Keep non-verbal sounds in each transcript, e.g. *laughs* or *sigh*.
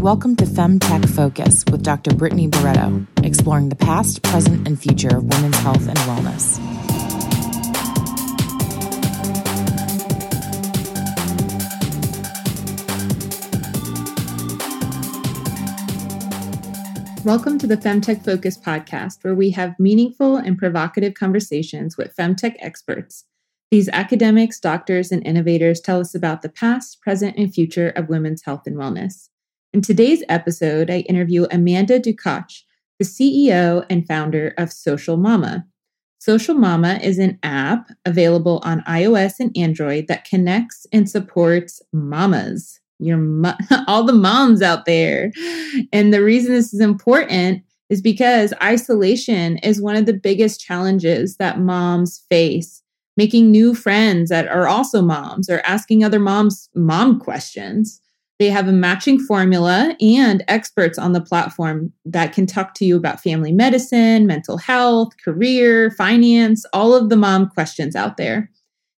Welcome to FemTech Focus with Dr. Brittany Barreto, exploring the past, present, and future of women's health and wellness. Welcome to the FemTech Focus podcast, where we have meaningful and provocative conversations with FemTech experts. These academics, doctors, and innovators tell us about the past, present, and future of women's health and wellness. In today's episode, I interview Amanda Ducach, the CEO and founder of Social Mama. Social Mama is an app available on iOS and Android that connects and supports mamas, your mo- *laughs* all the moms out there. And the reason this is important is because isolation is one of the biggest challenges that moms face. Making new friends that are also moms or asking other moms mom questions. They have a matching formula and experts on the platform that can talk to you about family medicine, mental health, career, finance, all of the mom questions out there.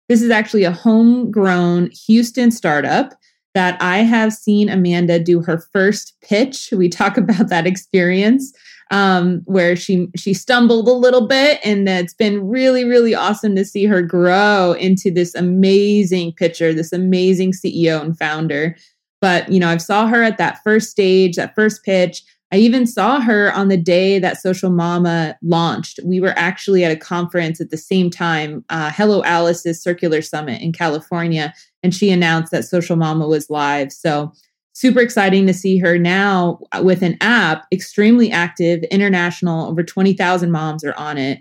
This is actually a homegrown Houston startup that I have seen Amanda do her first pitch. We talk *laughs* about that experience um, where she she stumbled a little bit, and it's been really really awesome to see her grow into this amazing pitcher, this amazing CEO and founder. But, you know, I saw her at that first stage, that first pitch. I even saw her on the day that Social Mama launched. We were actually at a conference at the same time, uh, Hello Alice's Circular Summit in California, and she announced that Social Mama was live. So, super exciting to see her now with an app, extremely active, international, over 20,000 moms are on it.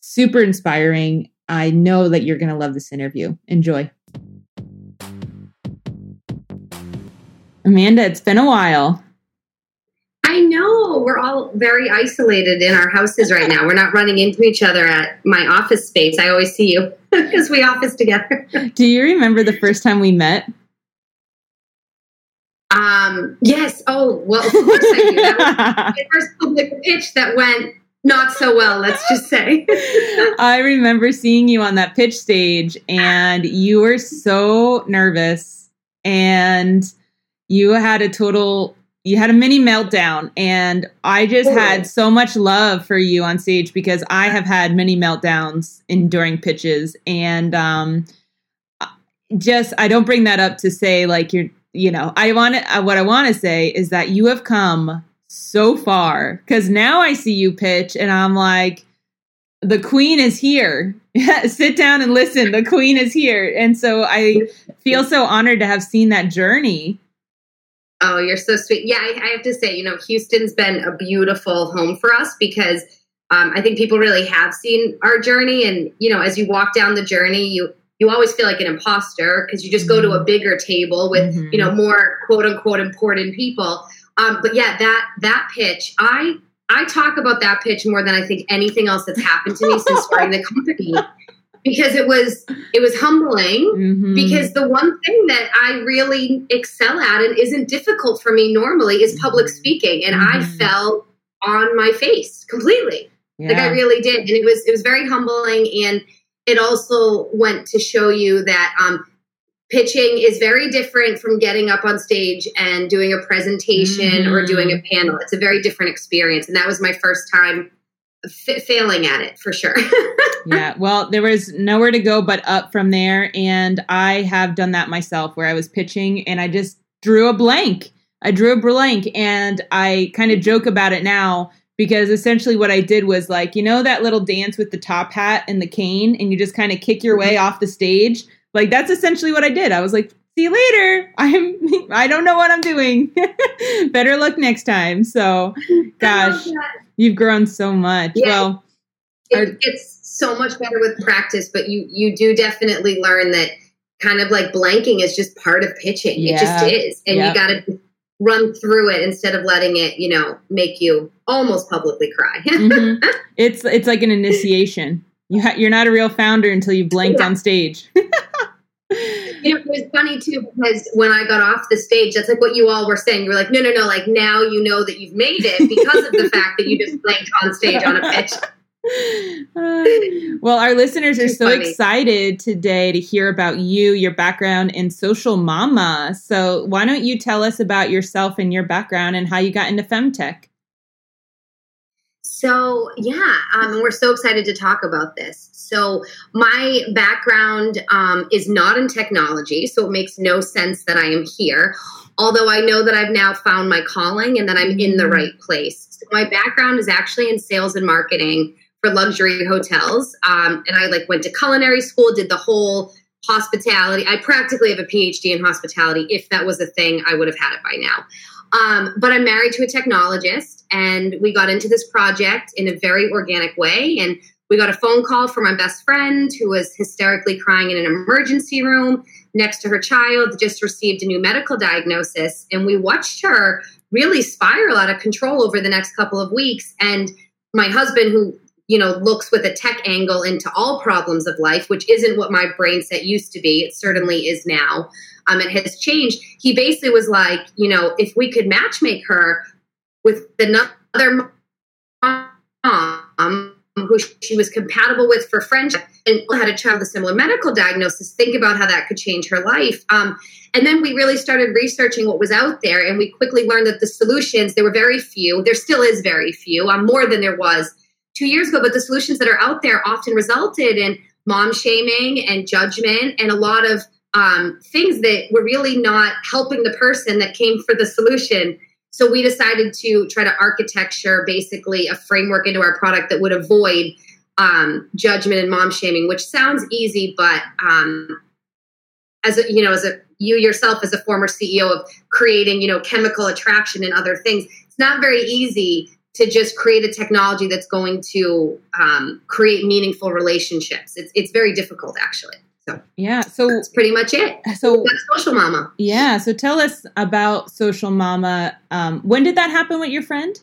Super inspiring. I know that you're going to love this interview. Enjoy. Amanda, it's been a while. I know. We're all very isolated in our houses right now. We're not running into each other at my office space. I always see you *laughs* because we office together. *laughs* Do you remember the first time we met? Um, yes. Oh, well, of course I do. That was *laughs* my first public pitch that went not so well, let's just say. I remember seeing you on that pitch stage and you were so nervous and you had a total you had a mini meltdown and i just had so much love for you on stage because i have had many meltdowns in during pitches and um just i don't bring that up to say like you're you know i want to what i want to say is that you have come so far because now i see you pitch and i'm like the queen is here. *laughs* Sit down and listen. The queen is here. And so i feel so honored to have seen that journey Oh, you're so sweet. Yeah, I, I, have to say, you know, Houston's been a beautiful home for us because um, I think people really have seen our journey. And, you know, as you walk down the journey, you you always feel like an imposter because you just mm-hmm. go to a mm-hmm. bigger table with, mm-hmm. you know, more quote unquote important people. Um, but yeah, that that pitch, I I talk about that pitch more than I think anything else that's happened to me since *laughs* starting the company because it was it was humbling mm-hmm. because the one thing that I really excel at and isn't difficult for me normally is public mm-hmm. speaking and mm-hmm. I fell on my face completely yeah. like I really did and it was it was very humbling and it also went to show you that um, pitching is very different from getting up on stage and doing a presentation mm-hmm. or doing a mm-hmm. panel it's a very different experience and that was my first time f- failing at it for sure. *laughs* yeah. Well, there was nowhere to go but up from there. And I have done that myself where I was pitching and I just drew a blank. I drew a blank and I kind of joke about it now because essentially what I did was like, you know, that little dance with the top hat and the cane and you just kind of kick your way mm-hmm. off the stage. Like that's essentially what I did. I was like, see you later. I'm *laughs* I don't know what I'm doing. *laughs* Better luck next time. So gosh. You've grown so much. Yeah, well, it, it's so much better with practice, but you you do definitely learn that kind of like blanking is just part of pitching. Yeah. It just is, and you got to run through it instead of letting it, you know, make you almost publicly cry. *laughs* mm-hmm. It's it's like an initiation. You ha- you're not a real founder until you blanked yeah. on stage. *laughs* you know, it was funny too because when I got off the stage, that's like what you all were saying. You were like, no, no, no, like now you know that you've made it because of the *laughs* fact that you just blanked on stage on a pitch. well, our listeners are so funny. excited today to hear about you, your background in social mama. So, why don't you tell us about yourself and your background and how you got into femtech? So, yeah, um, we're so excited to talk about this. So, my background um, is not in technology, so it makes no sense that I am here. Although I know that I've now found my calling and that I'm in the mm-hmm. right place. So my background is actually in sales and marketing for luxury hotels. Um, and I like went to culinary school, did the whole hospitality. I practically have a PhD in hospitality. If that was a thing, I would have had it by now. Um, but I'm married to a technologist, and we got into this project in a very organic way. And we got a phone call from my best friend who was hysterically crying in an emergency room next to her child, just received a new medical diagnosis. And we watched her really spiral out of control over the next couple of weeks. And my husband, who you know, looks with a tech angle into all problems of life, which isn't what my brain set used to be. It certainly is now. Um, it has changed. He basically was like, you know, if we could matchmake her with another mom who she was compatible with for friendship and had a child with a similar medical diagnosis, think about how that could change her life. Um, and then we really started researching what was out there, and we quickly learned that the solutions, there were very few. There still is very few, um, more than there was two years ago, but the solutions that are out there often resulted in mom shaming and judgment and a lot of um, things that were really not helping the person that came for the solution. So we decided to try to architecture basically a framework into our product that would avoid um, judgment and mom shaming, which sounds easy, but um, as a, you know, as a you yourself as a former CEO of creating, you know, chemical attraction and other things, it's not very easy to just create a technology that's going to um, create meaningful relationships. It's it's very difficult actually. So yeah, so that's pretty much it. So social mama. Yeah, so tell us about social mama. Um, when did that happen with your friend?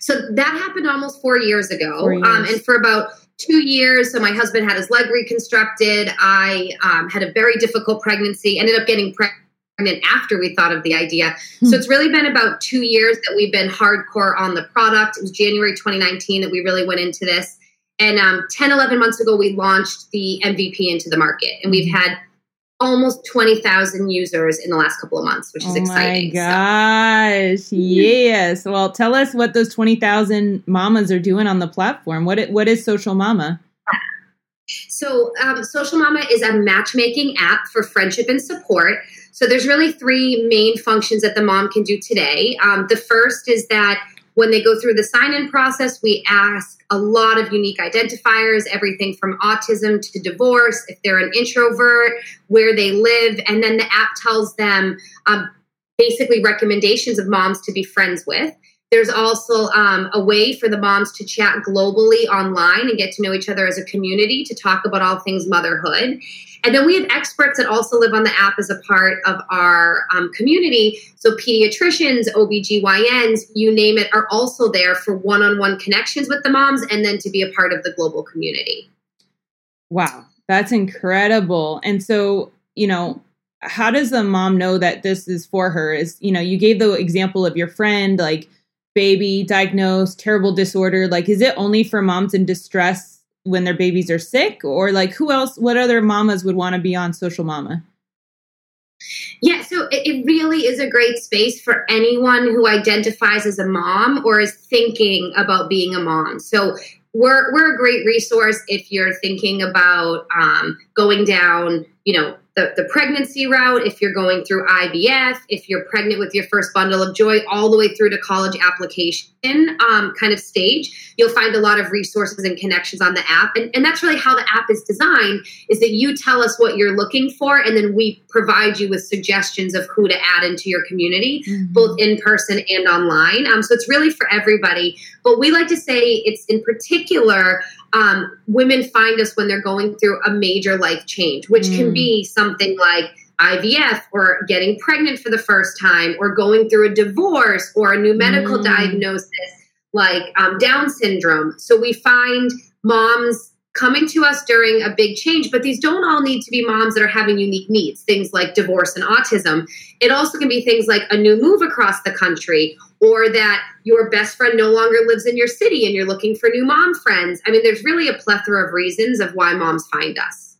So that happened almost four years ago, four years. Um, and for about two years. So my husband had his leg reconstructed. I um, had a very difficult pregnancy. Ended up getting pregnant pregnant after we thought of the idea. Hmm. So it's really been about two years that we've been hardcore on the product. It was January 2019 that we really went into this. And um, 10, 11 months ago, we launched the MVP into the market. And we've had almost 20,000 users in the last couple of months, which is oh exciting. Oh my gosh. So. Yes. Well, tell us what those 20,000 mamas are doing on the platform. What, what is Social Mama? So, um, Social Mama is a matchmaking app for friendship and support. So there's really three main functions that the mom can do today. Um, the first is that when they go through the sign in process, we ask a lot of unique identifiers, everything from autism to divorce, if they're an introvert, where they live, and then the app tells them um, basically recommendations of moms to be friends with. There's also um, a way for the moms to chat globally online and get to know each other as a community to talk about all things motherhood. And then we have experts that also live on the app as a part of our um, community. So pediatricians, OBGYNs, you name it, are also there for one on one connections with the moms and then to be a part of the global community. Wow, that's incredible. And so, you know, how does the mom know that this is for her? Is, you know, you gave the example of your friend, like baby diagnosed, terrible disorder. Like, is it only for moms in distress when their babies are sick or like who else what other mamas would want to be on social mama? Yeah so it really is a great space for anyone who identifies as a mom or is thinking about being a mom. So we're, we're a great resource if you're thinking about um, going down you know the, the pregnancy route, if you're going through IVF, if you're pregnant with your first bundle of joy, all the way through to college application um, kind of stage, you'll find a lot of resources and connections on the app. And, and that's really how the app is designed, is that you tell us what you're looking for, and then we provide you with suggestions of who to add into your community, mm-hmm. both in person and online. Um, so it's really for everybody. But we like to say it's in particular um, women find us when they're going through a major life change, which mm. can be something like IVF or getting pregnant for the first time or going through a divorce or a new medical mm. diagnosis like um, Down syndrome. So we find moms coming to us during a big change, but these don't all need to be moms that are having unique needs, things like divorce and autism. It also can be things like a new move across the country or that your best friend no longer lives in your city and you're looking for new mom friends. I mean, there's really a plethora of reasons of why moms find us.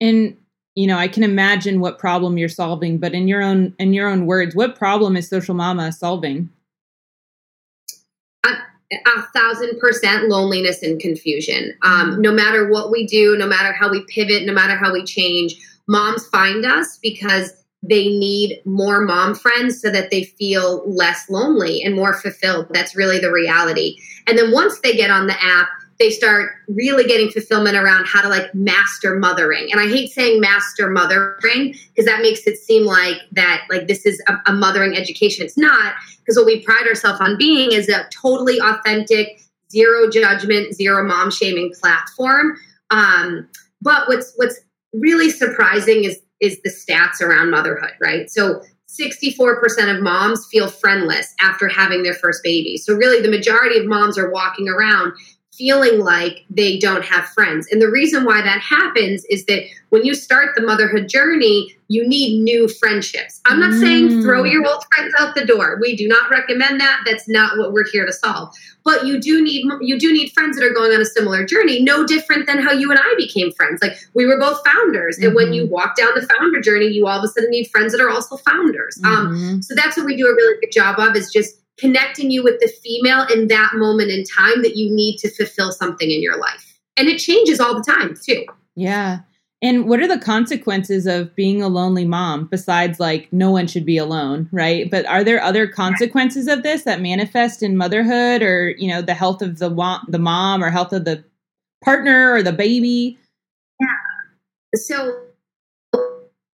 And you know, I can imagine what problem you're solving, but in your own in your own words, what problem is social mama solving? A, a thousand percent loneliness and confusion. Um, no matter what we do, no matter how we pivot, no matter how we change, moms find us because they need more mom friends so that they feel less lonely and more fulfilled. That's really the reality. And then once they get on the app, they start really getting fulfillment around how to like master mothering. And I hate saying master mothering because that makes it seem like that like this is a, a mothering education. It's not because what we pride ourselves on being is a totally authentic, zero judgment, zero mom shaming platform. Um, but what's what's really surprising is is the stats around motherhood, right? So 64% of moms feel friendless after having their first baby. So really the majority of moms are walking around feeling like they don't have friends. And the reason why that happens is that when you start the motherhood journey, you need new friendships. I'm not mm. saying throw your old friends out the door. We do not recommend that. That's not what we're here to solve. But you do need you do need friends that are going on a similar journey, no different than how you and I became friends. Like we were both founders, mm-hmm. and when you mm-hmm. walk down the founder journey, you all of a sudden need friends that are also founders. Um, mm-hmm. Um, so that's what we do a really good job of is just connecting you with the female in that moment in time that you need to fulfill something in your life. And it changes all the time, too. Yeah. And what are the consequences of being a lonely mom besides like no one should be alone, right? But are there other consequences of this that manifest in motherhood or, you know, the health of the the mom or health of the partner or the baby? Yeah. So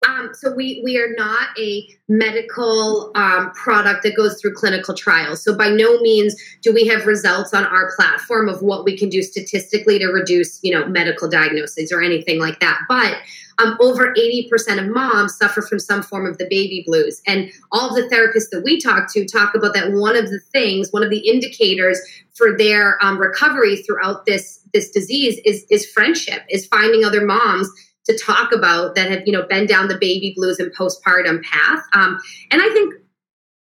um, so we we are not a medical um, product that goes through clinical trials. So by no means do we have results on our platform of what we can do statistically to reduce, you know, medical diagnoses or anything like that. But um, over 80% of moms suffer from some form of the baby blues. And all the therapists that we talk to talk about that one of the things, one of the indicators for their um, recovery throughout this this disease is is friendship, is finding other moms to talk about that have you know been down the baby blues and postpartum path um, and i think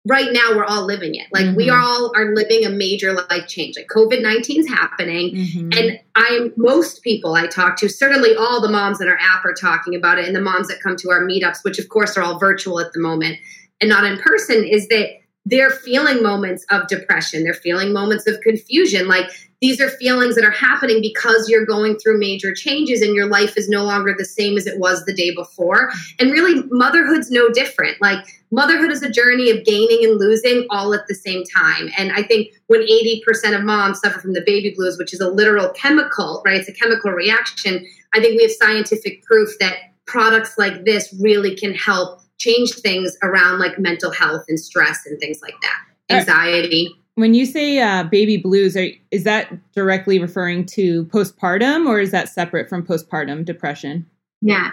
right now we're all living it like mm-hmm. we all are living a major life change like covid-19 is happening mm-hmm. and i'm most people i talk to certainly all the moms in our app are talking about it and the moms that come to our meetups which of course are all virtual at the moment and not in person is that they're feeling moments of depression they're feeling moments of confusion like these are feelings that are happening because you're going through major changes and your life is no longer the same as it was the day before. And really, motherhood's no different. Like, motherhood is a journey of gaining and losing all at the same time. And I think when 80% of moms suffer from the baby blues, which is a literal chemical, right? It's a chemical reaction. I think we have scientific proof that products like this really can help change things around like mental health and stress and things like that, anxiety when you say uh, baby blues, are, is that directly referring to postpartum, or is that separate from postpartum depression? Yeah.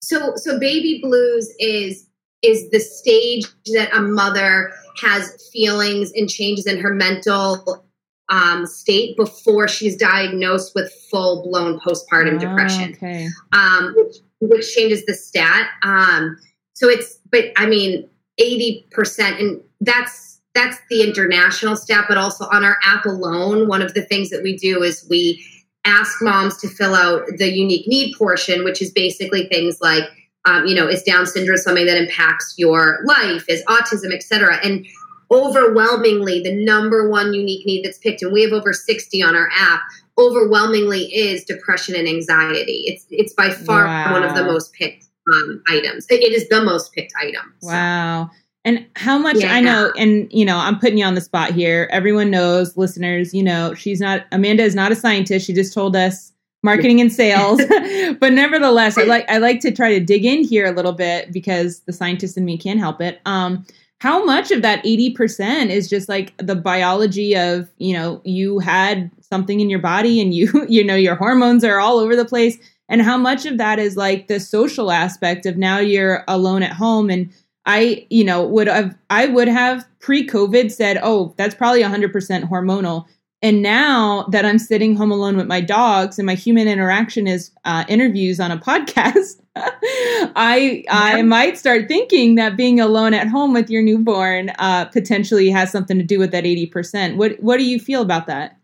So, so baby blues is is the stage that a mother has feelings and changes in her mental um, state before she's diagnosed with full blown postpartum oh, depression, okay. um, which, which, changes the stat. Um, so it's, but I mean, eighty percent, and that's that's the international step, but also on our app alone, one of the things that we do is we ask moms to fill out the unique need portion, which is basically things like, um, you know, is Down syndrome something that impacts your life? Is autism, etc. And overwhelmingly, the number one unique need that's picked, and we have over 60 on our app, overwhelmingly is depression and anxiety. It's it's by far wow. one of the most picked um, items. It is the most picked item. So. Wow. And how much yeah. I know, and you know, I'm putting you on the spot here. Everyone knows, listeners, you know, she's not, Amanda is not a scientist. She just told us marketing and sales. *laughs* *laughs* but nevertheless, I like, I like to try to dig in here a little bit because the scientist in me can't help it. Um, how much of that 80% is just like the biology of, you know, you had something in your body and you, *laughs* you know, your hormones are all over the place. And how much of that is like the social aspect of now you're alone at home and I, you know, would have I would have pre-COVID said, "Oh, that's probably 100% hormonal." and now that I'm sitting home alone with my dogs and my human interaction is uh, interviews on a podcast, *laughs* I I might start thinking that being alone at home with your newborn uh, potentially has something to do with that eighty percent. What what do you feel about that?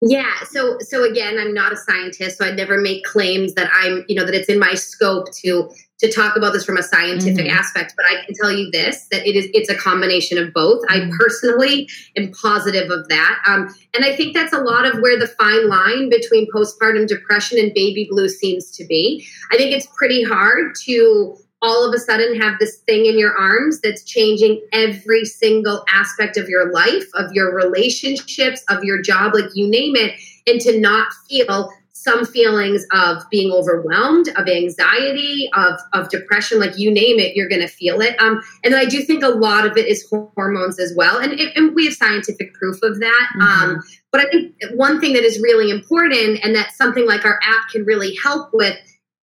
Yeah. So so again, I'm not a scientist, so I'd never make claims that I'm you know that it's in my scope to to talk about this from a scientific mm-hmm. aspect, but I can tell you this that it is it's a combination of both. Mm-hmm. I personally am positive of that, um, and I think that's a lot of where the fine line between postpartum depression and baby blues seems to be. I think it's pretty hard to all of a sudden have this thing in your arms that's changing every single aspect of your life, of your relationships, of your job, like you name it, and to not feel some feelings of being overwhelmed, of anxiety, of, of depression, like you name it, you're going to feel it. Um, and I do think a lot of it is hormones as well. And, and we have scientific proof of that. Mm-hmm. Um, but I think one thing that is really important and that something like our app can really help with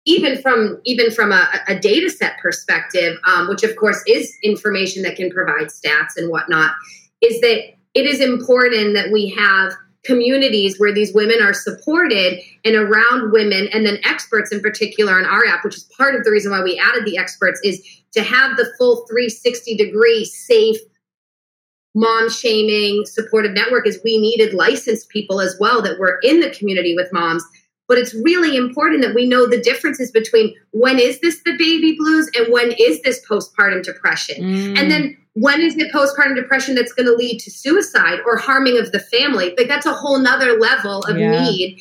even from even from a, a data set perspective, um, which of course is information that can provide stats and whatnot, is that it is important that we have – communities where these women are supported and around women and then experts in particular in our app which is part of the reason why we added the experts is to have the full 360 degree safe mom shaming supportive network is we needed licensed people as well that were in the community with moms but it's really important that we know the differences between when is this the baby blues and when is this postpartum depression mm. and then when is it postpartum depression that's going to lead to suicide or harming of the family like that's a whole nother level of yeah. need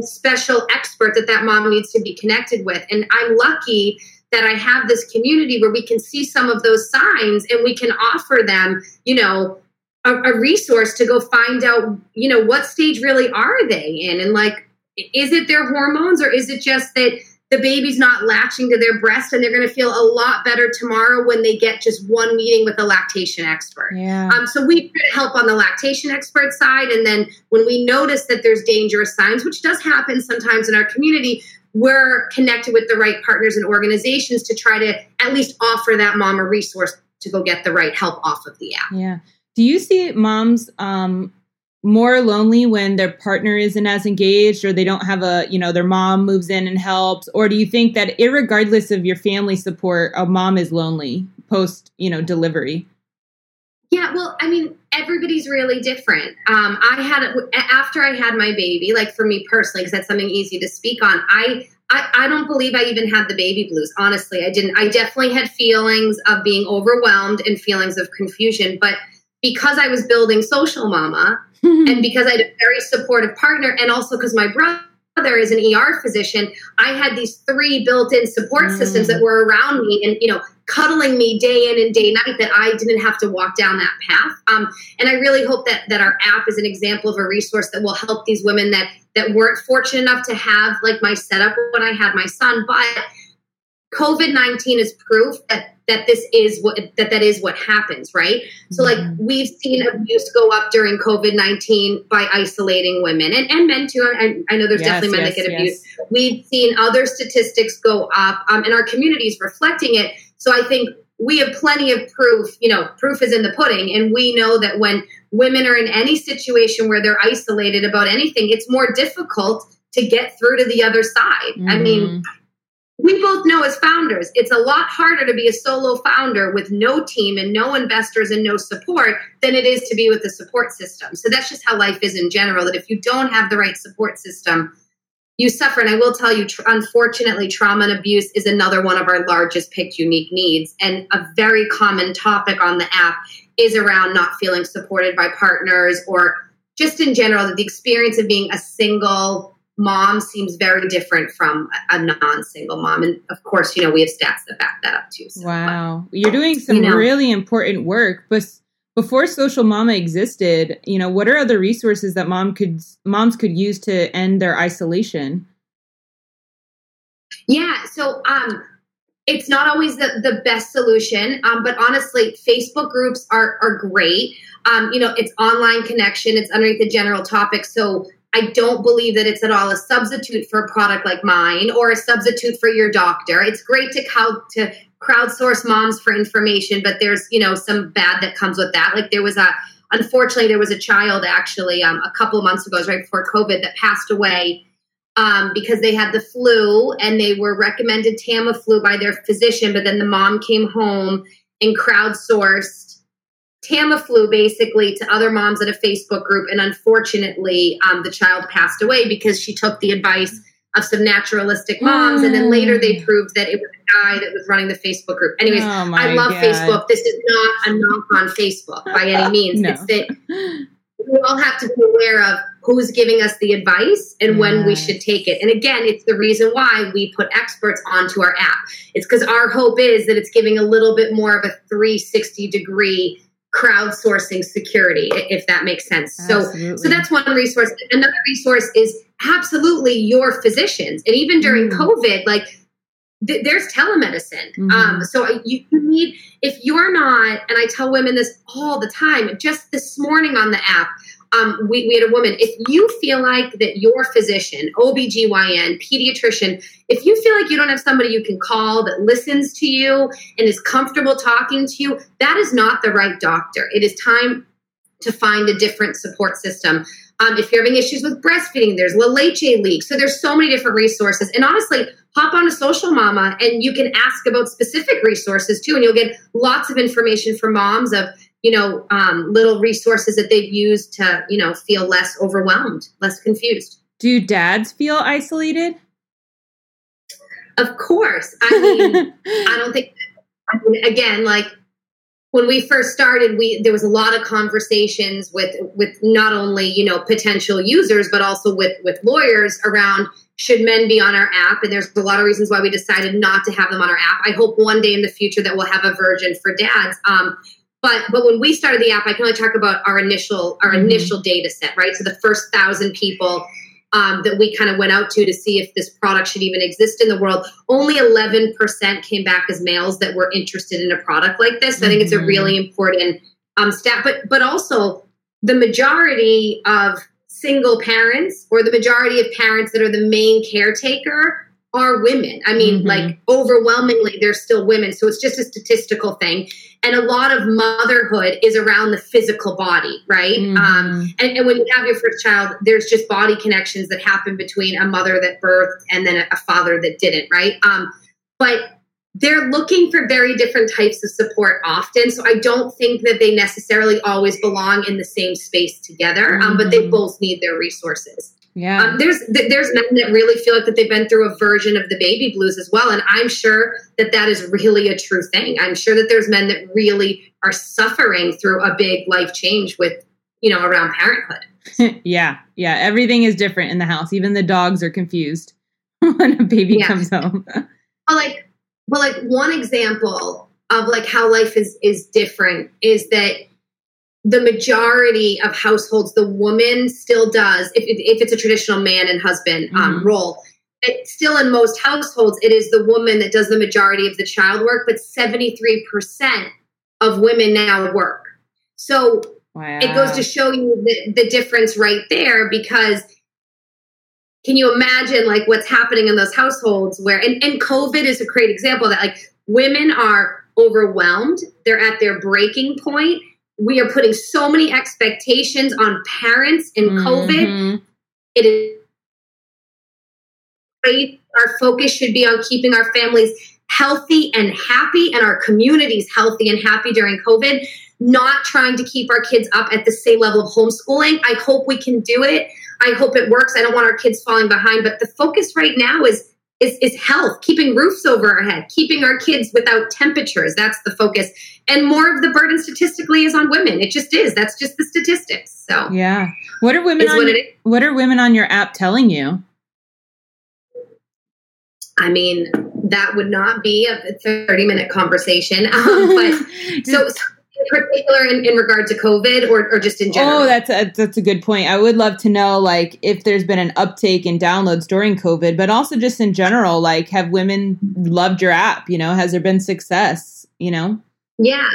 special expert that that mom needs to be connected with and i'm lucky that i have this community where we can see some of those signs and we can offer them you know a, a resource to go find out you know what stage really are they in and like is it their hormones or is it just that the baby's not latching to their breast and they're going to feel a lot better tomorrow when they get just one meeting with a lactation expert. Yeah. Um, so we help on the lactation expert side. And then when we notice that there's dangerous signs, which does happen sometimes in our community, we're connected with the right partners and organizations to try to at least offer that mom a resource to go get the right help off of the app. Yeah. Do you see moms um, more lonely when their partner isn't as engaged or they don't have a you know their mom moves in and helps? Or do you think that regardless of your family support a mom is lonely post you know delivery? Yeah well i mean everybody's really different. Um, i had after i had my baby like for me personally because that's something easy to speak on I, I i don't believe i even had the baby blues. Honestly i didn't. I definitely had feelings of being overwhelmed and feelings of confusion but because i was building social mama and because I had a very supportive partner, and also because my brother is an ER physician, I had these three built-in support mm. systems that were around me, and you know, cuddling me day in and day night. That I didn't have to walk down that path. Um, and I really hope that that our app is an example of a resource that will help these women that that weren't fortunate enough to have like my setup when I had my son, but COVID 19 is proof that that this is what that that is what happens right so like mm-hmm. we've seen abuse go up during covid-19 by isolating women and, and men too I, I know there's yes, definitely men yes, that get abused yes. we've seen other statistics go up um, and our community is reflecting it so i think we have plenty of proof you know proof is in the pudding and we know that when women are in any situation where they're isolated about anything it's more difficult to get through to the other side mm. i mean mm-hmm we both know as founders, it's a lot harder to be a solo founder with no team and no investors and no support than it is to be with a support system. So that's just how life is in general. That if you don't have the right support system, you suffer. And I will tell you, unfortunately, trauma and abuse is another one of our largest picked unique needs. And a very common topic on the app is around not feeling supported by partners or just in general, the experience of being a single mom seems very different from a non-single mom. And of course you know we have stats that back that up too so, wow. But, you're doing some you know, really important work. But before social mama existed you know what are other resources that mom could moms could use to end their isolation? Yeah so um it's not always the, the best solution um, but honestly facebook groups are, are great. Um, you know it's online connection it's underneath the general topic. So I don't believe that it's at all a substitute for a product like mine or a substitute for your doctor. It's great to how to crowdsource moms for information, but there's, you know, some bad that comes with that. Like there was a unfortunately, there was a child actually um, a couple of months ago, right before COVID, that passed away um, because they had the flu and they were recommended Tamiflu by their physician, but then the mom came home and crowdsourced Tamiflu basically to other moms at a Facebook group. And unfortunately, um, the child passed away because she took the advice of some naturalistic moms. Mm. And then later they proved that it was a guy that was running the Facebook group. Anyways, oh I love God. Facebook. This is not a knock on Facebook by any *laughs* means. no. It's that we all have to be aware of who's giving us the advice and yes. when we should take it. And again, it's the reason why we put experts onto our app. It's because our hope is that it's giving a little bit more of a 360 degree crowdsourcing security, if that makes sense. Absolutely. So, so that's one resource. Another resource is absolutely your physicians. And even during mm. COVID, like th- there's telemedicine. Mm-hmm. Um, so you, you need, if you're not, and I tell women this all the time, just this morning on the app, um, we, we had a woman, if you feel like that your physician, OBGYN, pediatrician, if you feel like you don't have somebody you can call that listens to you and is comfortable talking to you, that is not the right doctor. It is time to find a different support system. Um, if you're having issues with breastfeeding, there's La Leche League. So there's so many different resources. And honestly, hop on a social mama and you can ask about specific resources too. And you'll get lots of information from moms of, you know, um, little resources that they've used to, you know, feel less overwhelmed, less confused. Do dads feel isolated? Of course. I mean, *laughs* I don't think, I mean, again, like when we first started we there was a lot of conversations with with not only you know potential users but also with with lawyers around should men be on our app and there's a lot of reasons why we decided not to have them on our app i hope one day in the future that we'll have a version for dads um, but but when we started the app i can only talk about our initial our mm-hmm. initial data set right so the first thousand people um, that we kind of went out to to see if this product should even exist in the world. Only 11% came back as males that were interested in a product like this. So I think it's a mm-hmm. really important um, stat. But but also the majority of single parents or the majority of parents that are the main caretaker are women. I mean, mm-hmm. like overwhelmingly, they're still women. So it's just a statistical thing. And a lot of motherhood is around the physical body, right? Mm-hmm. Um, and, and, when you have your first child, there's just body connections that happen between a mother that birthed and then a, a father that didn't, right? Um, but they're looking for very different types of support often. So I don't think that they necessarily always belong in the same space together, mm-hmm. um, but they mm-hmm. both need their resources. Yeah. Um, there's there's men that really feel like that they've been through a version of the baby blues as well, and I'm sure that that is really a true thing. I'm sure that there's men that really are suffering through a big life change with you know around parenthood. *laughs* yeah, yeah. Everything is different in the house. Even the dogs are confused *laughs* when a baby yeah. comes home. *laughs* well, like well, like one example of like how life is is different is that the majority of households, the woman still does, if, if it's a traditional man and husband um, mm-hmm. role, it, still in most households, it is the woman that does the majority of the child work, but 73% of women now work. So wow. it goes to show you the, the difference right there because can you imagine like what's happening in those households where, and, and COVID is a great example that like women are overwhelmed, they're at their breaking point we are putting so many expectations on parents in mm-hmm. COVID. It is great. Our focus should be on keeping our families healthy and happy and our communities healthy and happy during COVID, not trying to keep our kids up at the same level of homeschooling. I hope we can do it. I hope it works. I don't want our kids falling behind, but the focus right now is is, is health, keeping roofs over our head, keeping our kids without temperatures. That's the focus. And more of the burden statistically is on women. It just is. That's just the statistics. So yeah. What are women on, what, what are women on your app telling you? I mean, that would not be a 30 minute conversation. Um, but *laughs* so, so particular in, in regard to COVID or, or just in general? Oh, that's a, that's a good point. I would love to know, like, if there's been an uptake in downloads during COVID, but also just in general, like, have women loved your app? You know, has there been success? You know? Yeah.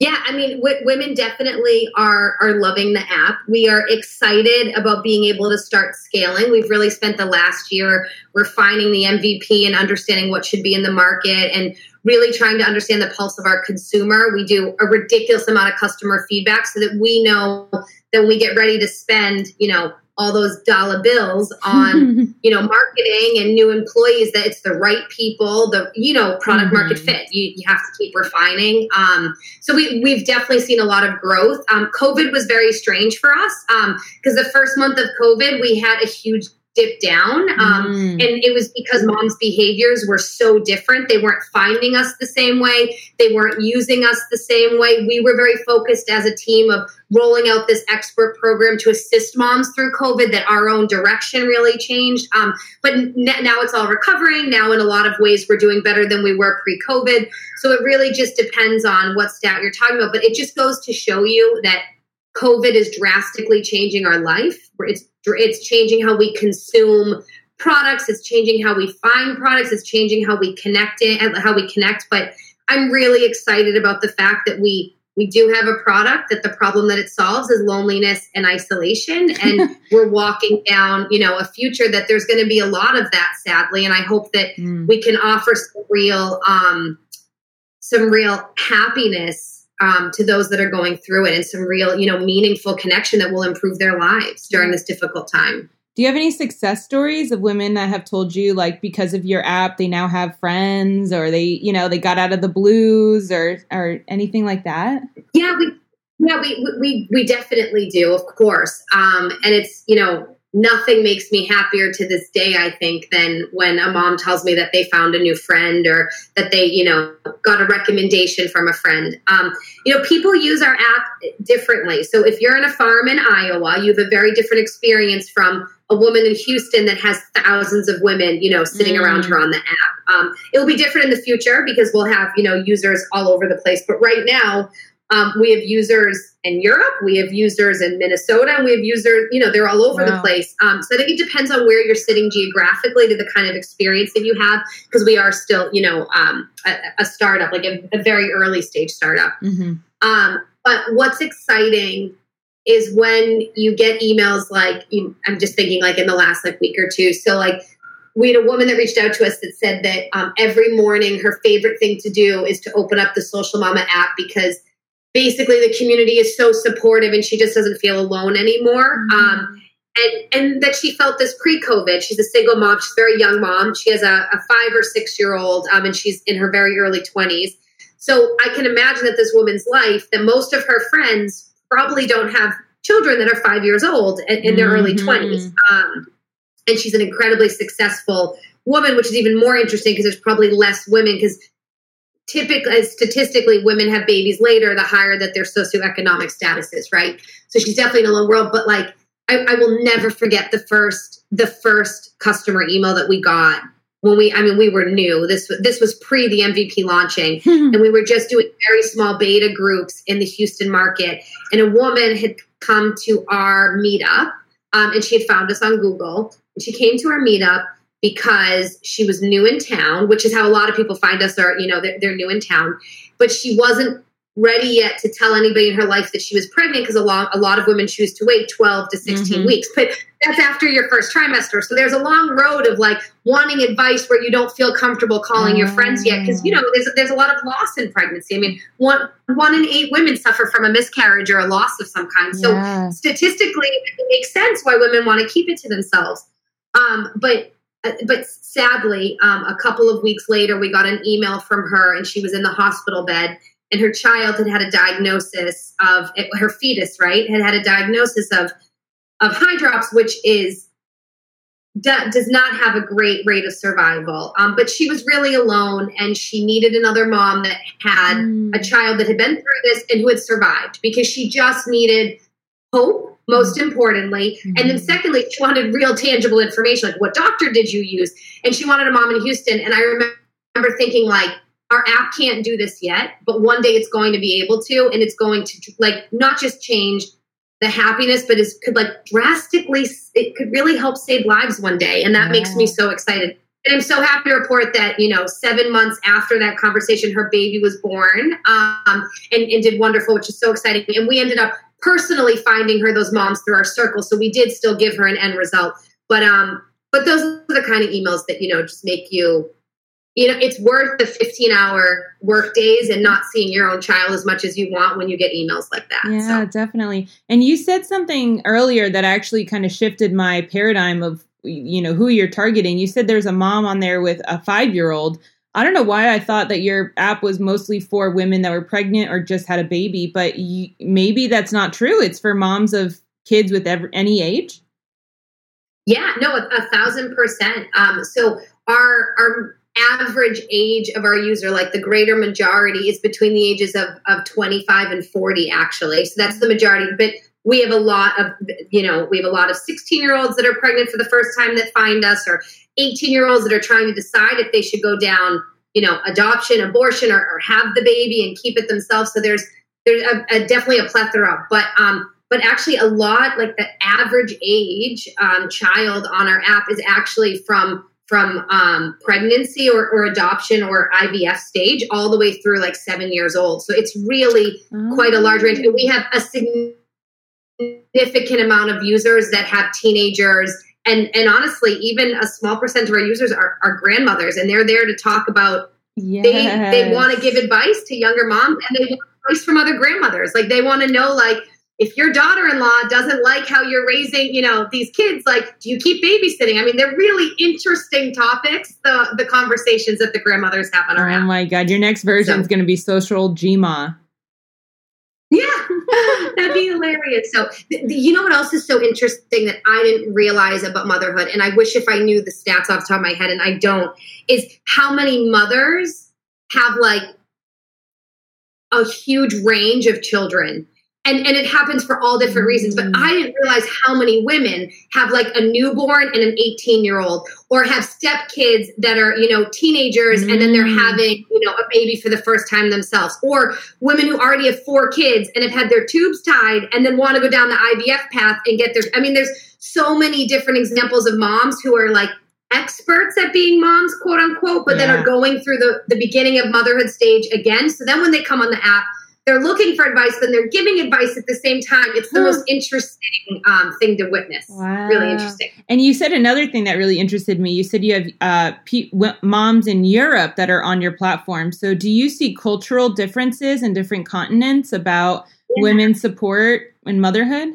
Yeah, I mean, w- women definitely are are loving the app. We are excited about being able to start scaling. We've really spent the last year refining the MVP and understanding what should be in the market and really trying to understand the pulse of our consumer. We do a ridiculous amount of customer feedback so that we know that when we get ready to spend, you know, all those dollar bills on *laughs* you know marketing and new employees that it's the right people the you know product mm-hmm. market fit. You, you have to keep refining. Um, so we, we've definitely seen a lot of growth. Um, covid was very strange for us because um, the first month of covid we had a huge dip down. Um, mm. And it was because mom's behaviors were so different. They weren't finding us the same way, they weren't using us the same way. We were very focused as a team of rolling out this expert program to assist moms through COVID, that our own direction really changed. Um, but n- now it's all recovering. Now, in a lot of ways, we're doing better than we were pre COVID. So it really just depends on what stat you're talking about. But it just goes to show you that COVID is drastically changing our life. It's it's changing how we consume products. It's changing how we find products. It's changing how we connect it, how we connect. But I'm really excited about the fact that we we do have a product that the problem that it solves is loneliness and isolation *laughs* and we're walking down you know a future that there's going to be a lot of that sadly and i hope that mm. we can offer some real um some real happiness um, to those that are going through it and some real, you know, meaningful connection that will improve their lives during this difficult time. Do you have any success stories of women that have told you, like, because of your app, they now have friends, or they, you know, they got out of the blues, or or anything like that? Yeah, we, yeah, we we we definitely do, of course. Um, and it's you know nothing makes me happier to this day i think than when a mom tells me that they found a new friend or that they you know got a recommendation from a friend. Um, you know people use our app differently. So if you're in a farm in iowa you have a very different experience from a woman in houston that has thousands of women you know sitting mm. around her on the app. Um, it will be different in the future because we'll have you know users all over the place. But right now um, we have users in Europe, we have users in Minnesota, and we have users, you know, they're all over wow. the place. Um, so I think it depends on where you're sitting geographically to the kind of experience that you have, because we are still, you know, um, a, a, startup, like a, a, very early stage startup. Mm-hmm. Um, but what's exciting is when you get emails like, you, I'm just thinking like in the last like week or two. So like we had a woman that reached out to us that said that um, every morning her favorite thing to do is to open up the Social Mama app because basically the community is so supportive and she just doesn't feel alone anymore. Mm-hmm. Um, and, and that she felt this pre-COVID. She's a single mom. She's a very young mom. She has a, a five or six year old, um, and she's in her very early twenties. So I can imagine that this woman's life, that most of her friends probably don't have children that are five years old in, in their mm-hmm. early twenties. Um, and she's an incredibly successful woman, which is even more interesting because there's probably less women because typically statistically women have babies later the higher that their socioeconomic status is right? So she's definitely in a low world but like I, I, will never forget the first the first customer email that we got when we i mean we were new. This this was pre the mvp launching *laughs* and we were just doing very small beta groups in the houston market and a woman had come to our meetup um, and she had found us on google. And she came to our meetup because she was new in town, which is how a lot of people find us are, you know, they're, they're new in town. But she wasn't ready yet to tell anybody in her life that she was pregnant because a lot, a lot of women choose to wait 12 to 16 mm-hmm. weeks. But that's after your first trimester. So there's a long road of like wanting advice where you don't feel comfortable calling your friends yet because, you know, there's, there's a lot of loss in pregnancy. I mean, one, one in eight women suffer from a miscarriage or a loss of some kind. So yeah. statistically, it makes sense why women want to keep it to themselves. Um, but but sadly, um, a couple of weeks later, we got an email from her, and she was in the hospital bed, and her child had had a diagnosis of her fetus, right, had had a diagnosis of of hydrops, which is does not have a great rate of survival. Um, but she was really alone, and she needed another mom that had mm. a child that had been through this and who had survived because she just needed hope most importantly. Mm-hmm. And then mm-hmm. secondly, she wanted real tangible information, like what doctor did you use? And she wanted a mom in Houston. And I remember thinking like, our app can't do this yet, but one day it's going to be able to, and it's going to like not just change the happiness, but it could like drastically, it could really help save lives one day. And that yeah. makes me so excited and I'm so happy to report that, you know, seven months after that conversation, her baby was born um, and, and did wonderful, which is so exciting. And we ended up personally finding her those moms through our circle. So we did still give her an end result. But um, but those are the kind of emails that, you know, just make you, you know, it's worth the 15 hour work days and not seeing your own child as much as you want when you get emails like that. Yeah, so. definitely. And you said something earlier that actually kind of shifted my paradigm of you know who you're targeting you said there's a mom on there with a five year old i don't know why i thought that your app was mostly for women that were pregnant or just had a baby but you, maybe that's not true. It's for moms of kids with every, any age? Yeah no a, a thousand percent. Um, so our our average age of our user like the greater majority is between the ages of, of 25 and 40 actually. So that's the majority but we have a lot of you know we have a lot of 16 year olds that are pregnant for the first time that find us or 18 year olds that are trying to decide if they should go down you know adoption abortion or, or have the baby and keep it themselves so there's there's a, a, definitely a plethora but um but actually a lot like the average age um, child on our app is actually from from um, pregnancy or, or, adoption or IVF stage all the way through like seven years old. So it's really quite a large range. And we have a significant amount of users that have teenagers and and honestly even a small percent of our users are, are grandmothers and they're there to talk about yes. they they want to give advice to younger moms and they want advice from other grandmothers like they want to know like if your daughter-in-law doesn't like how you're raising you know these kids like do you keep babysitting i mean they're really interesting topics the the conversations that the grandmothers have on our oh app. my god your next version so. is going to be social gma that'd be hilarious. So, th- you know what else is so interesting that I didn't realize about motherhood, and I wish if I knew the stats off the top of my head, and I don't, is how many mothers have like a huge range of children and and it happens for all different reasons but i didn't realize how many women have like a newborn and an 18 year old or have stepkids that are you know teenagers mm. and then they're mm. having you know a baby for the first time themselves or women who already have four kids and have had their tubes tied and then want to go down the ivf path and get their i mean there's so many different examples of moms who are like experts at being moms quote unquote but yeah. then are going through the the beginning of motherhood stage again so then when they come on the app they're looking for advice, then they're giving advice at the same time. It's the most interesting um, thing to witness. Wow. Really interesting. And you said another thing that really interested me. You said you have uh, p- moms in Europe that are on your platform. So do you see cultural differences in different continents about yeah. women's support and motherhood?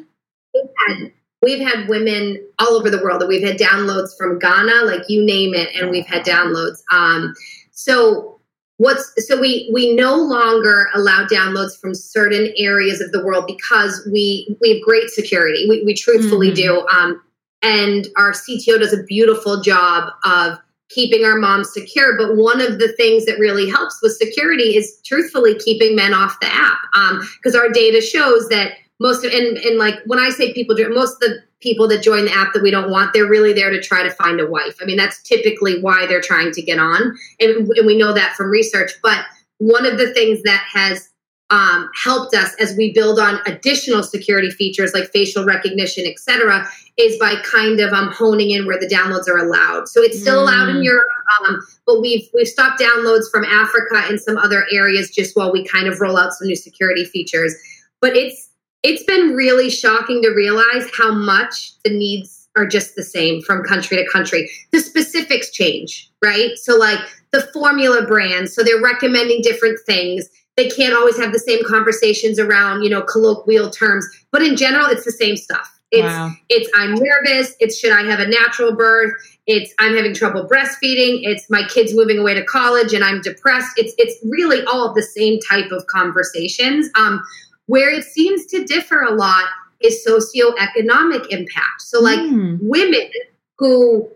We've had, we've had women all over the world. We've had downloads from Ghana, like you name it, and we've had downloads. Um, so what's so we we no longer allow downloads from certain areas of the world because we we have great security. We, we truthfully mm-hmm. do. Um, and our cto does a beautiful job of keeping our moms secure. But one of the things that really helps with security is truthfully keeping men off the app Um, because um, our data shows that most of and, and like when i say people most of the people that join the app that we don't want they're really there to try to find a wife i mean that's typically why they're trying to get on and, and we know that from research but one of the things that has um, helped us as we build on additional security features like facial recognition et cetera is by kind of um, honing in where the downloads are allowed so it's still mm. allowed in mm. europe um, but we've we've stopped downloads from africa and some other areas just while we kind of roll out some new security features but it's it's been really shocking to realize how much the needs are just the same from country to country. The specifics change, right? So, like the formula brands, so they're recommending different things. They can't always have the same conversations around, you know, colloquial terms, but in general, it's the same stuff. It's wow. it's I'm nervous. It's should I have a natural birth? It's I'm having trouble breastfeeding. It's my kids moving away to college and I'm depressed. It's it's really all the same type of conversations. Um, where it seems to differ a lot is socioeconomic impact. So, like mm. women who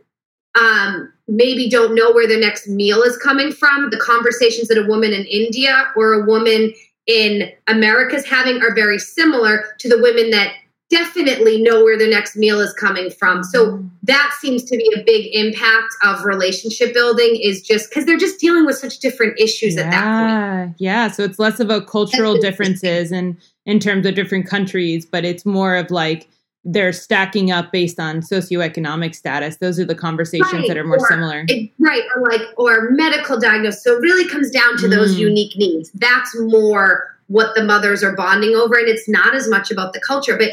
um, maybe don't know where their next meal is coming from, the conversations that a woman in India or a woman in America is having are very similar to the women that definitely know where their next meal is coming from. So mm. that seems to be a big impact of relationship building is just because they're just dealing with such different issues yeah, at that point. Yeah. So it's less of a cultural differences and in terms of different countries, but it's more of like they're stacking up based on socioeconomic status. Those are the conversations right. that are more or, similar. It, right. Or like, or medical diagnosis. So it really comes down to mm. those unique needs. That's more what the mothers are bonding over. And it's not as much about the culture. But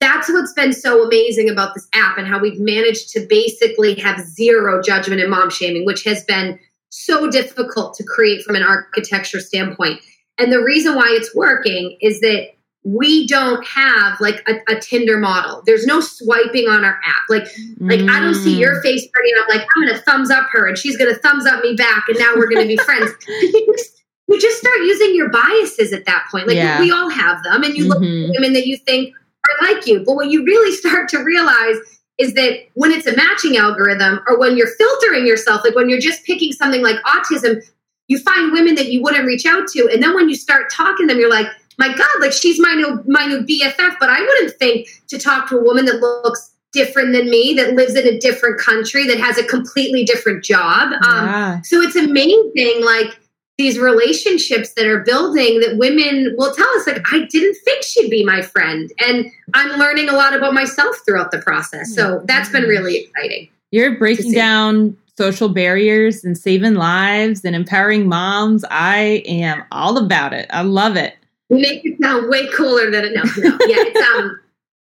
that's what's been so amazing about this app and how we've managed to basically have zero judgment and mom shaming, which has been so difficult to create from an architecture standpoint. And the reason why it's working is that we don't have like a, a, Tinder model. There's no swiping on our app. Like, like I don't see your mm. face pretty, and I'm like, I'm gonna thumbs up her, and she's gonna thumbs up me back, and now we're gonna be friends. *laughs* you, just, you just start using your biases at that point. Like yeah. we all have them, and you mm-hmm. look at mm-hmm. women that you think are like you. But what you really start to realize is that when it's a matching algorithm, or when you're filtering yourself, like when you're just picking something like autism, you find women that you wouldn't reach out to, and then when you start talking to them, you're like my God, like she's my new my new BFF. But I wouldn't think to talk to a woman that looks different than me, that lives in a different country, that has a completely different job. Um, yeah. So it's amazing, like these relationships that are building that women will tell us, like, I didn't think she'd be my friend. And I'm learning a lot about myself throughout the process. So that's been really exciting. You're breaking down social barriers and saving lives and empowering moms. I am all about it. I love it make it sound way cooler than it no, no. Yeah, it's *laughs* um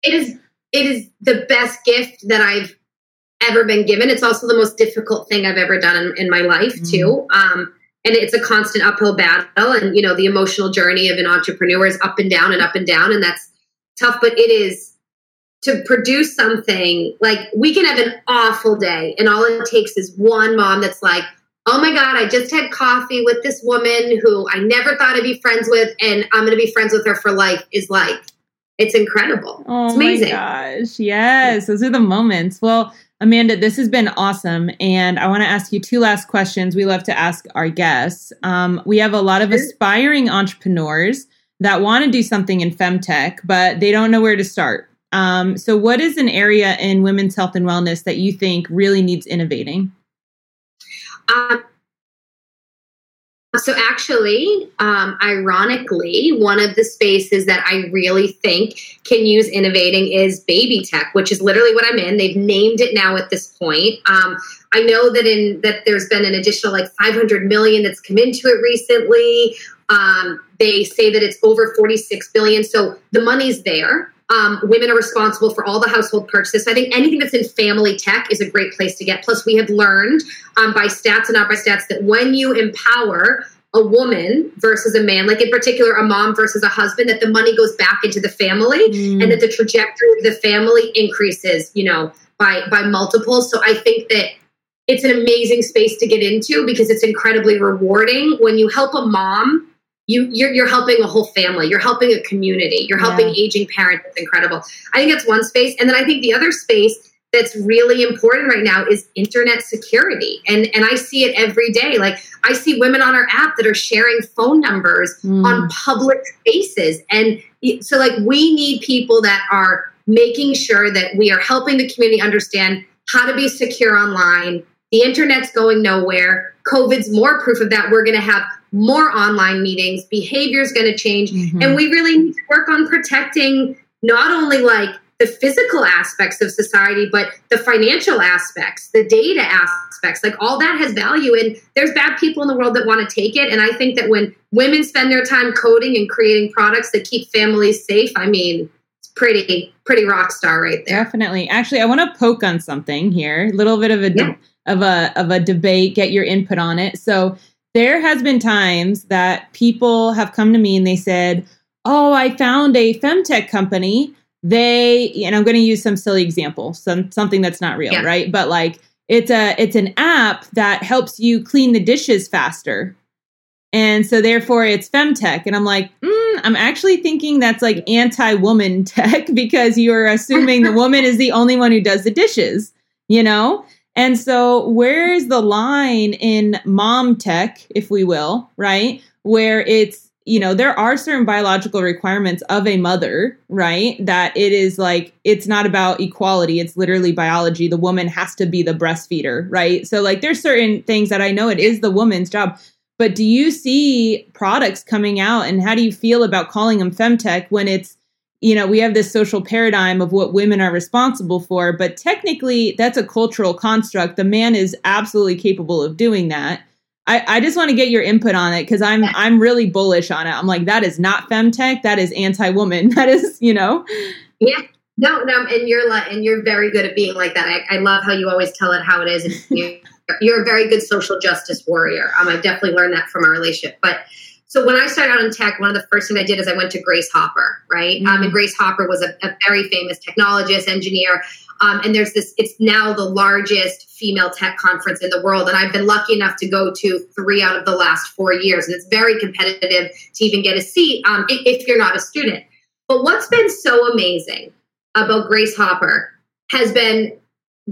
it is it is the best gift that I've ever been given. It's also the most difficult thing I've ever done in, in my life mm. too. Um and it's a constant uphill battle and you know the emotional journey of an entrepreneur is up and down and up and down and that's tough but it is to produce something like we can have an awful day and all it takes is one mom that's like oh my God, I just had coffee with this woman who I never thought I'd be friends with, and I'm going to be friends with her for life is like, it's incredible. Oh it's amazing. my gosh. Yes, those are the moments. Well, Amanda, this has been awesome. And I want to ask you two last questions we love to ask our guests. Um, we have a lot of aspiring entrepreneurs that want to do something in femtech, but they don't know where to start. Um, so, what is an area in women's health and wellness that you think really needs innovating? Um, so, actually, um, ironically, one of the spaces that I really think can use innovating is baby tech, which is literally what I'm in. They've named it now at this point. Um, I know that in that there's been an additional like 500 million that's come into it recently. Um, they say that it's over 46 billion, so the money's there. Um, women are responsible for all the household purchases. So I think anything that's in family tech is a great place to get. Plus, we have learned um, by stats and not by stats that when you empower a woman versus a man, like in particular a mom versus a husband, that the money goes back into the family mm. and that the trajectory of the family increases, you know, by by multiples. So I think that it's an amazing space to get into because it's incredibly rewarding when you help a mom you you're, you're helping a whole family. You're helping a community. You're helping yeah. aging parents. It's incredible. I think that's one space. And then i think the other space that's really important right now is internet security. And and i see it every day. Like i see women on our app that are sharing phone numbers mm. on public spaces. And so like we need people that are making sure that we are helping the community understand how to be secure online. The internet's going nowhere. Covid's more proof of that. We're going to have more online meetings, behavior is going to change. Mm-hmm. And we really need to work on protecting not only like the physical aspects of society, but the financial aspects, the data aspects, like all that has value. And there's bad people in the world that want to take it. And I think that when women spend their time coding and creating products that keep families safe, I mean, it's pretty, pretty rock star right there. Definitely. Actually, I want to poke on something here, a little bit of a, yeah. of a, of a debate, get your input on it. So there has been times that people have come to me and they said, "Oh, I found a femtech company. They, and I'm going to use some silly example, some something that's not real, yeah. right? But like it's a it's an app that helps you clean the dishes faster." And so therefore it's femtech. And I'm like, mm, I'm actually thinking that's like anti-woman *laughs* tech because you're assuming the woman is the only one who does the dishes, you know? And so, where's the line in mom tech, if we will, right? Where it's, you know, there are certain biological requirements of a mother, right? That it is like, it's not about equality, it's literally biology. The woman has to be the breastfeeder, right? So, like, there's certain things that I know it is the woman's job. But do you see products coming out and how do you feel about calling them femtech when it's you know, we have this social paradigm of what women are responsible for, but technically that's a cultural construct. The man is absolutely capable of doing that. I, I just want to get your input on it because I'm I'm really bullish on it. I'm like, that is not femtech, that is anti-woman. *laughs* That is, you know. Yeah. No, no, and you're like and you're very good at being like that. I, I love how you always tell it how it is. And *laughs* you're, you're a very good social justice warrior. Um, I definitely learned that from our relationship. But so when I started out in tech, one of the first things I did is I went to Grace Hopper, right? Mm-hmm. Um, and Grace Hopper was a, a very famous technologist, engineer. Um, and there's this, it's now the largest female tech conference in the world. And I've been lucky enough to go to three out of the last four years. And it's very competitive to even get a seat um, if, if you're not a student. But what's been so amazing about Grace Hopper has been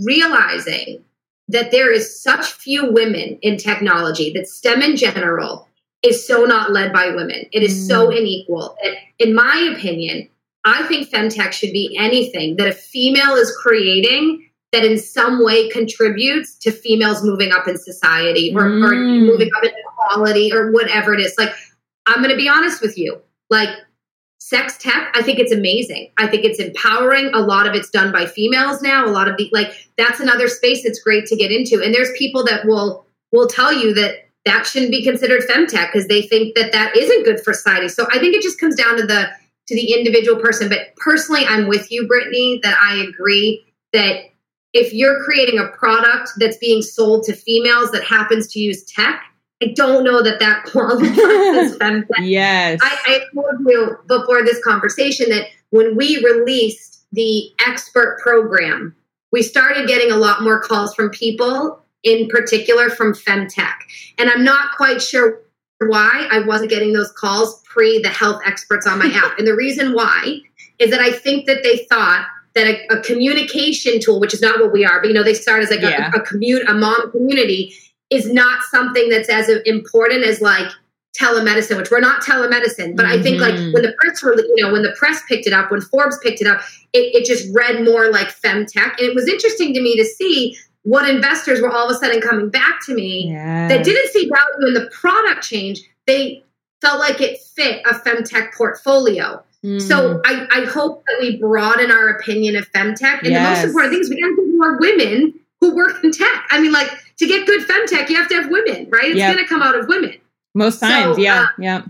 realizing that there is such few women in technology, that STEM in general is so not led by women. It is mm. so unequal. And in my opinion, I think femtech should be anything that a female is creating that in some way contributes to females moving up in society or, mm. or moving up in equality or whatever it is. Like, I'm going to be honest with you. Like, sex tech, I think it's amazing. I think it's empowering. A lot of it's done by females now. A lot of the, like, that's another space that's great to get into. And there's people that will will tell you that that shouldn't be considered femtech because they think that that isn't good for society. So I think it just comes down to the to the individual person. But personally, I'm with you, Brittany, that I agree that if you're creating a product that's being sold to females that happens to use tech, I don't know that that *laughs* qualifies as femtech. *laughs* Yes, I, I told you before this conversation that when we released the expert program, we started getting a lot more calls from people in particular from femtech. And I'm not quite sure why I wasn't getting those calls pre the health experts on my *laughs* app. And the reason why is that I think that they thought that a, a communication tool, which is not what we are, but you know, they start as like yeah. a, a commute, a mom community, is not something that's as important as like telemedicine, which we're not telemedicine. But mm-hmm. I think like mm-hmm. when the press were, you know, when the press picked it up, when Forbes picked it up, it, it just read more like femtech. And it was interesting to me to see what investors were all of a sudden coming back to me yes. that didn't see value in the product change. They felt like it fit a femtech portfolio. Mm. So I, I, hope that we broaden our opinion of femtech. And yes. the most important thing is we got to get more women who work in tech. I mean, like to get good femtech, you have to have women, right? It's yep. going to come out of women. Most times, so, yeah, uh, yeah.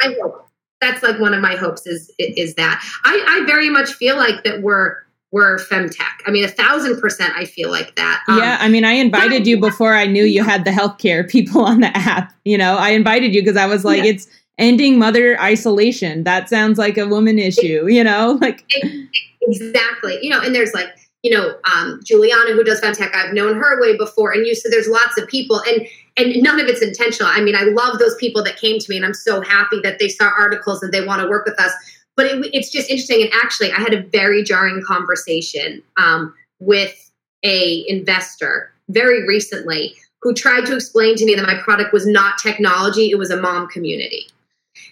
I hope that's like one of my hopes is is that I, I very much feel like that we're were femtech. I mean, a thousand percent, I feel like that. Um, yeah, I mean, I invited you before I knew you had the healthcare people on the app. You know, I invited you because I was like, yeah. it's ending mother isolation. That sounds like a woman issue. *laughs* You know, like exactly. You know, and there's like you know um, Juliana who does femtech. I've known her way before, and you said there's lots of people, and and none of it's intentional. I mean, I love those people that came to me, and I'm so happy that they saw articles and they want to work with us but it, it's just interesting. And actually, I had a very jarring conversation um, with a investor very recently who tried to explain to me that my product was not technology; it was a mom community.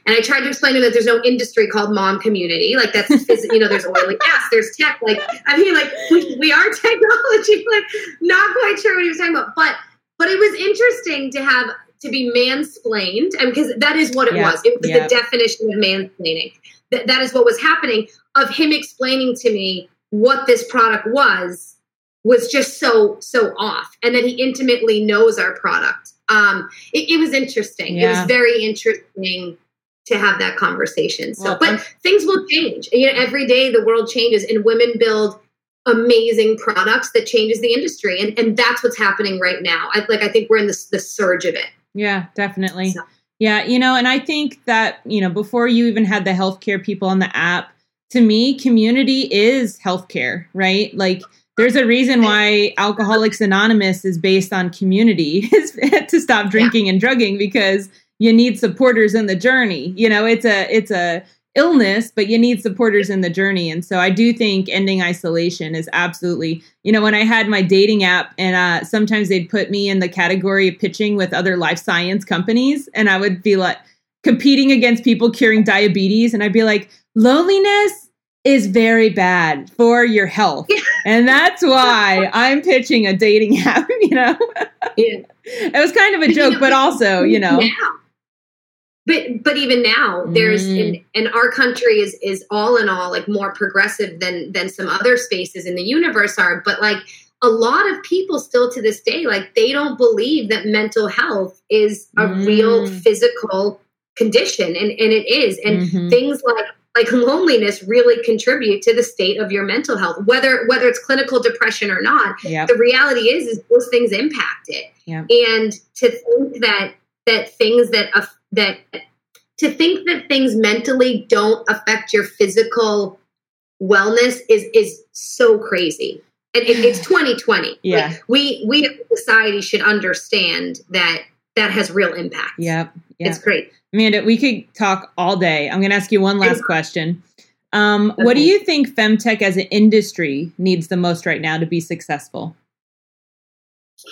And I tried to explain to him that there's no industry called mom community. Like that's, *laughs* you know, there's oil and gas, there's tech. Like, I mean, like we, we are *laughs* technology. Like, not quite sure what he was talking about, but but it was interesting to have to be mansplained, and because that is what it yep. was. It was yep. the definition of mansplaining that that is what was happening of him explaining to me what this product was was just so so off and that he intimately knows our product. Um it, it was interesting. Yeah. it was very interesting to have that conversation. So well, but I'm, things will change. You know every day the world changes and women build amazing products that changes the industry and and that's what's happening right now. I, like i think we're in the, the surge of it. Yeah definitely. So. Yeah, you know, and I think that, you know, before you even had the healthcare people on the app, to me, community is healthcare, right? Like there's a reason why Alcoholics Anonymous is based on community *laughs* is to stop drinking yeah. and drugging because you need supporters in the journey. You know, it's a it's a illness, but you need supporters in the journey. And so I do think ending isolation is absolutely, you know, when I had my dating app and uh, sometimes they'd put me in the category of pitching with other life science companies and I would be like competing against people curing diabetes. And I'd be like, loneliness is very bad for your health. and that's why *laughs* I'm pitching a dating *laughs* app, you know? Yeah. it was kind of a joke, but also, you know. Yeah but but even now there's mm. in, and our country is is all in all like more progressive than than some other spaces in the universe are but like a lot of people still to this day like they don't believe that mental health is a mm. real physical condition and and it is and mm-hmm. things like like loneliness really contribute to the state of your mental health whether whether it's clinical depression or not yep. the reality is is those things impact it yep. and to think that that things that uh, that to think that things mentally don't affect your physical wellness is is so crazy. And it, it's *sighs* 2020 yeah like we we as society should understand that that has real impact. Yep, yep. it's great. Amanda we could talk all day. I'm going to ask you one last question. Um, okay. what do you think femtech as an industry needs the most right now to be successful?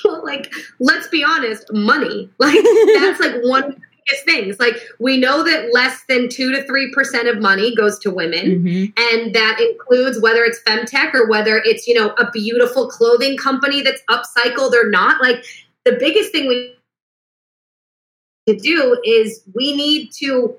Well, *laughs* like let's be honest money. Like that's like *laughs* one biggest things. Like we know that less than two to three percent of money goes to women, mm-hmm. and that includes whether it's femtech or whether it's you know a beautiful clothing company that's upcycled or not. Like the biggest thing we to do is we need to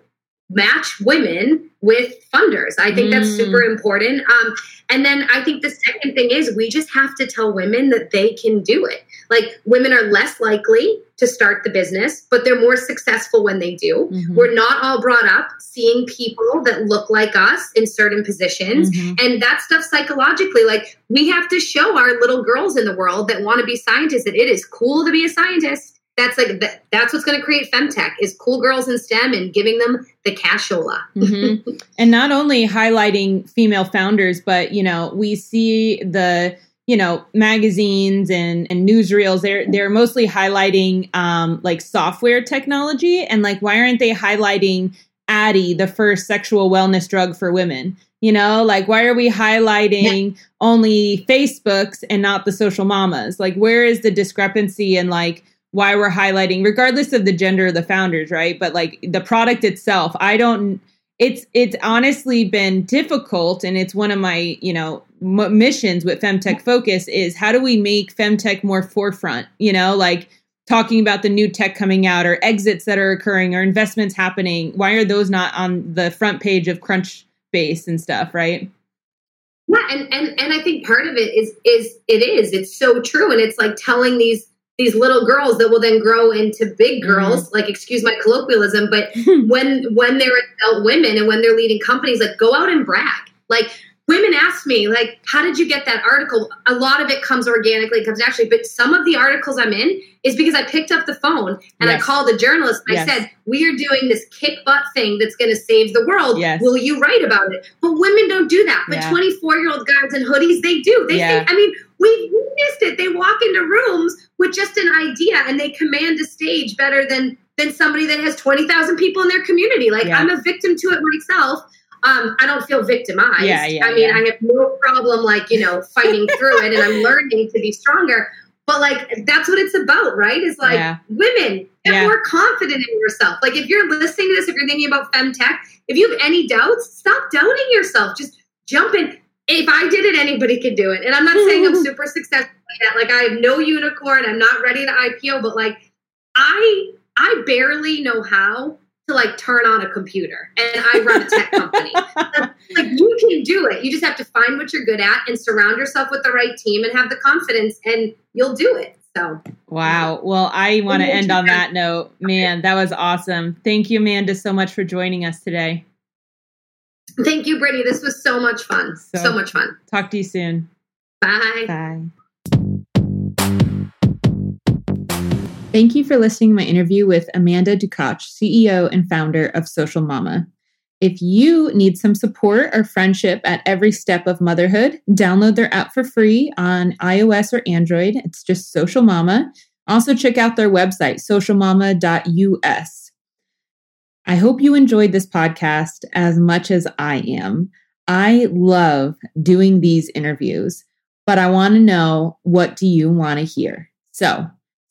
match women with funders. I think mm. that's super important. Um, and then I think the second thing is we just have to tell women that they can do it. Like women are less likely to start the business, but they're more successful when they do. Mm-hmm. We're not all brought up seeing people that look like us in certain positions. Mm-hmm. And that stuff psychologically, like we have to show our little girls in the world that want to be scientists that it is cool to be a scientist that's like that, that's what's going to create femtech is cool girls in STEM and giving them the cashola. mm-hmm. *laughs* And not only highlighting female founders, but you know we see the you know magazines and and newsreels they're they're mostly highlighting um, like software technology and like why aren't they highlighting Addyi, the first sexual wellness drug for women? You know, like why are we highlighting yeah. only Facebooks and not the social mamas? Like where is the discrepancy and like why we're highlighting regardless of the gender of the founders right but like the product itself i don't it's it's honestly been difficult and it's one of my you know m- missions with femtech focus is how do we make femtech more forefront you know like talking about the new tech coming out or exits that are occurring or investments happening. Why are those not on the front page of crunchbase and stuff right? Yeah and and and i think part of it is is it is. It's so true. And it's like telling these these little girls that will then grow into big mm-hmm. girls. Mm-hmm. like excuse my colloquialism but *laughs* when when they're adult women and when they're leading companies like go out and brag. Like women ask me like how did you get that article a lot of it comes organically comes naturally but some of the articles i'm in is because i picked up the phone and yes. i called a journalist and yes. i said we are doing this kick butt thing that's going to save the world yes. will you write about it but women don't do that but 24 year old guys in hoodies they do they yeah. think i mean we missed it they walk into rooms with just an idea and they command a stage better than than somebody that has 20,000 people in their community like yeah. i'm a victim to it myself um, I don't feel victimized. Yeah, yeah, I mean, yeah. I have no problem, like, you know, fighting *laughs* through it and I'm learning to be stronger. But, like, that's what it's about, right? Is like yeah. women, get yeah. more confident in yourself. Like, if you're listening to this, if you're thinking about femtech, if you have any doubts, stop doubting yourself. Just jump in. If I did it, anybody could do it. And I'm not saying I'm *laughs* super successful yet. Like, I have no unicorn. I'm not ready to IPO, but, like, I I barely know how to like turn on a computer and I run a tech company. *laughs* like you can do it. You just have to find what you're good at and surround yourself with the right team and have the confidence and you'll do it. So Wow. Well, I want to end on that note. Man, that was awesome. Thank you, Amanda, so much for joining us today. Thank you, Brittany. This was so much fun. So, so much fun. Talk to you soon. Bye. Bye. Thank you for listening to my interview with Amanda Ducach, CEO and founder of Social Mama. If you need some support or friendship at every step of motherhood, download their app for free on iOS or Android. It's just Social Mama. Also, check out their website, socialmama.us. I hope you enjoyed this podcast as much as I am. I love doing these interviews, but I want to know what do you want to hear? So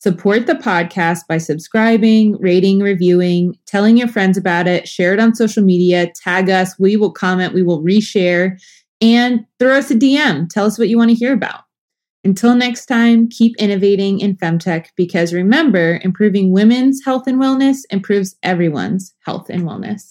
Support the podcast by subscribing, rating, reviewing, telling your friends about it, share it on social media, tag us. We will comment, we will reshare, and throw us a DM. Tell us what you want to hear about. Until next time, keep innovating in femtech because remember, improving women's health and wellness improves everyone's health and wellness.